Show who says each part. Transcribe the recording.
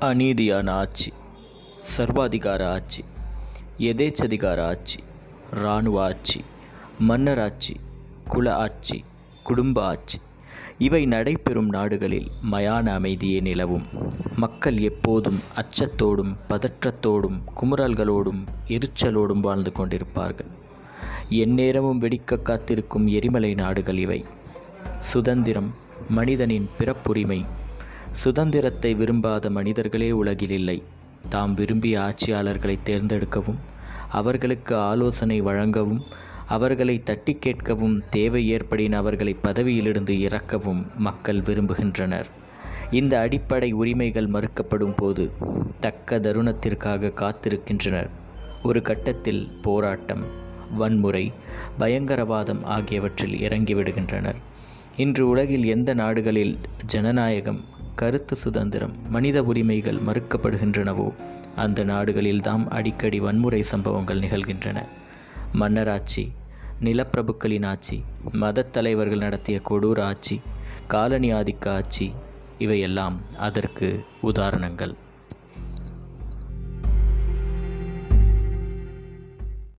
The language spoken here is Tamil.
Speaker 1: அநீதியான ஆட்சி சர்வாதிகார ஆட்சி எதேச்சதிகார ஆட்சி இராணுவ ஆட்சி மன்னராட்சி குல ஆட்சி குடும்ப ஆட்சி இவை நடைபெறும் நாடுகளில் மயான அமைதியே நிலவும். மக்கள் எப்போதும் அச்சத்தோடும் பதற்றத்தோடும் குமுறல்களோடும் எரிச்சலோடும் வாழ்ந்து கொண்டிருப்பார்கள். எந்நேரமும் வெடிக்க காத்திருக்கும் எரிமலை நாடுகள் இவை. சுதந்திரம் மனிதனின் பிறப்புரிமை சுதந்திரத்தை விரும்பாத மனிதர்களே உலகில் இல்லை. தாம் விரும்பிய ஆட்சியாளர்களை தேர்ந்தெடுக்கவும் அவர்களுக்கு ஆலோசனை வழங்கவும் அவர்களை தட்டி கேட்கவும் தேவை ஏற்படின் அவர்களை பதவியிலிருந்து இறக்கவும் மக்கள் விரும்புகின்றனர். இந்த அடிப்படை உரிமைகள் மறுக்கப்படும் போது தக்க தருணத்திற்காக காத்திருக்கின்றனர். ஒரு கட்டத்தில் போராட்டம் வன்முறை பயங்கரவாதம் ஆகியவற்றில் இறங்கிவிடுகின்றனர். இன்று உலகில் எந்த நாடுகளில் ஜனநாயகம் கருத்து சுதந்திரம் மனித உரிமைகள் மறுக்கப்படுகின்றனவோ அந்த நாடுகளில்தாம் அடிக்கடி வன்முறை சம்பவங்கள் நிகழ்கின்றன. மன்னராட்சி நிலப்பிரபுக்களின் ஆட்சி மதத் தலைவர்கள் நடத்திய கொடூர ஆட்சி காலனி ஆதிக்க ஆட்சி இவையெல்லாம் அதற்கு உதாரணங்கள்.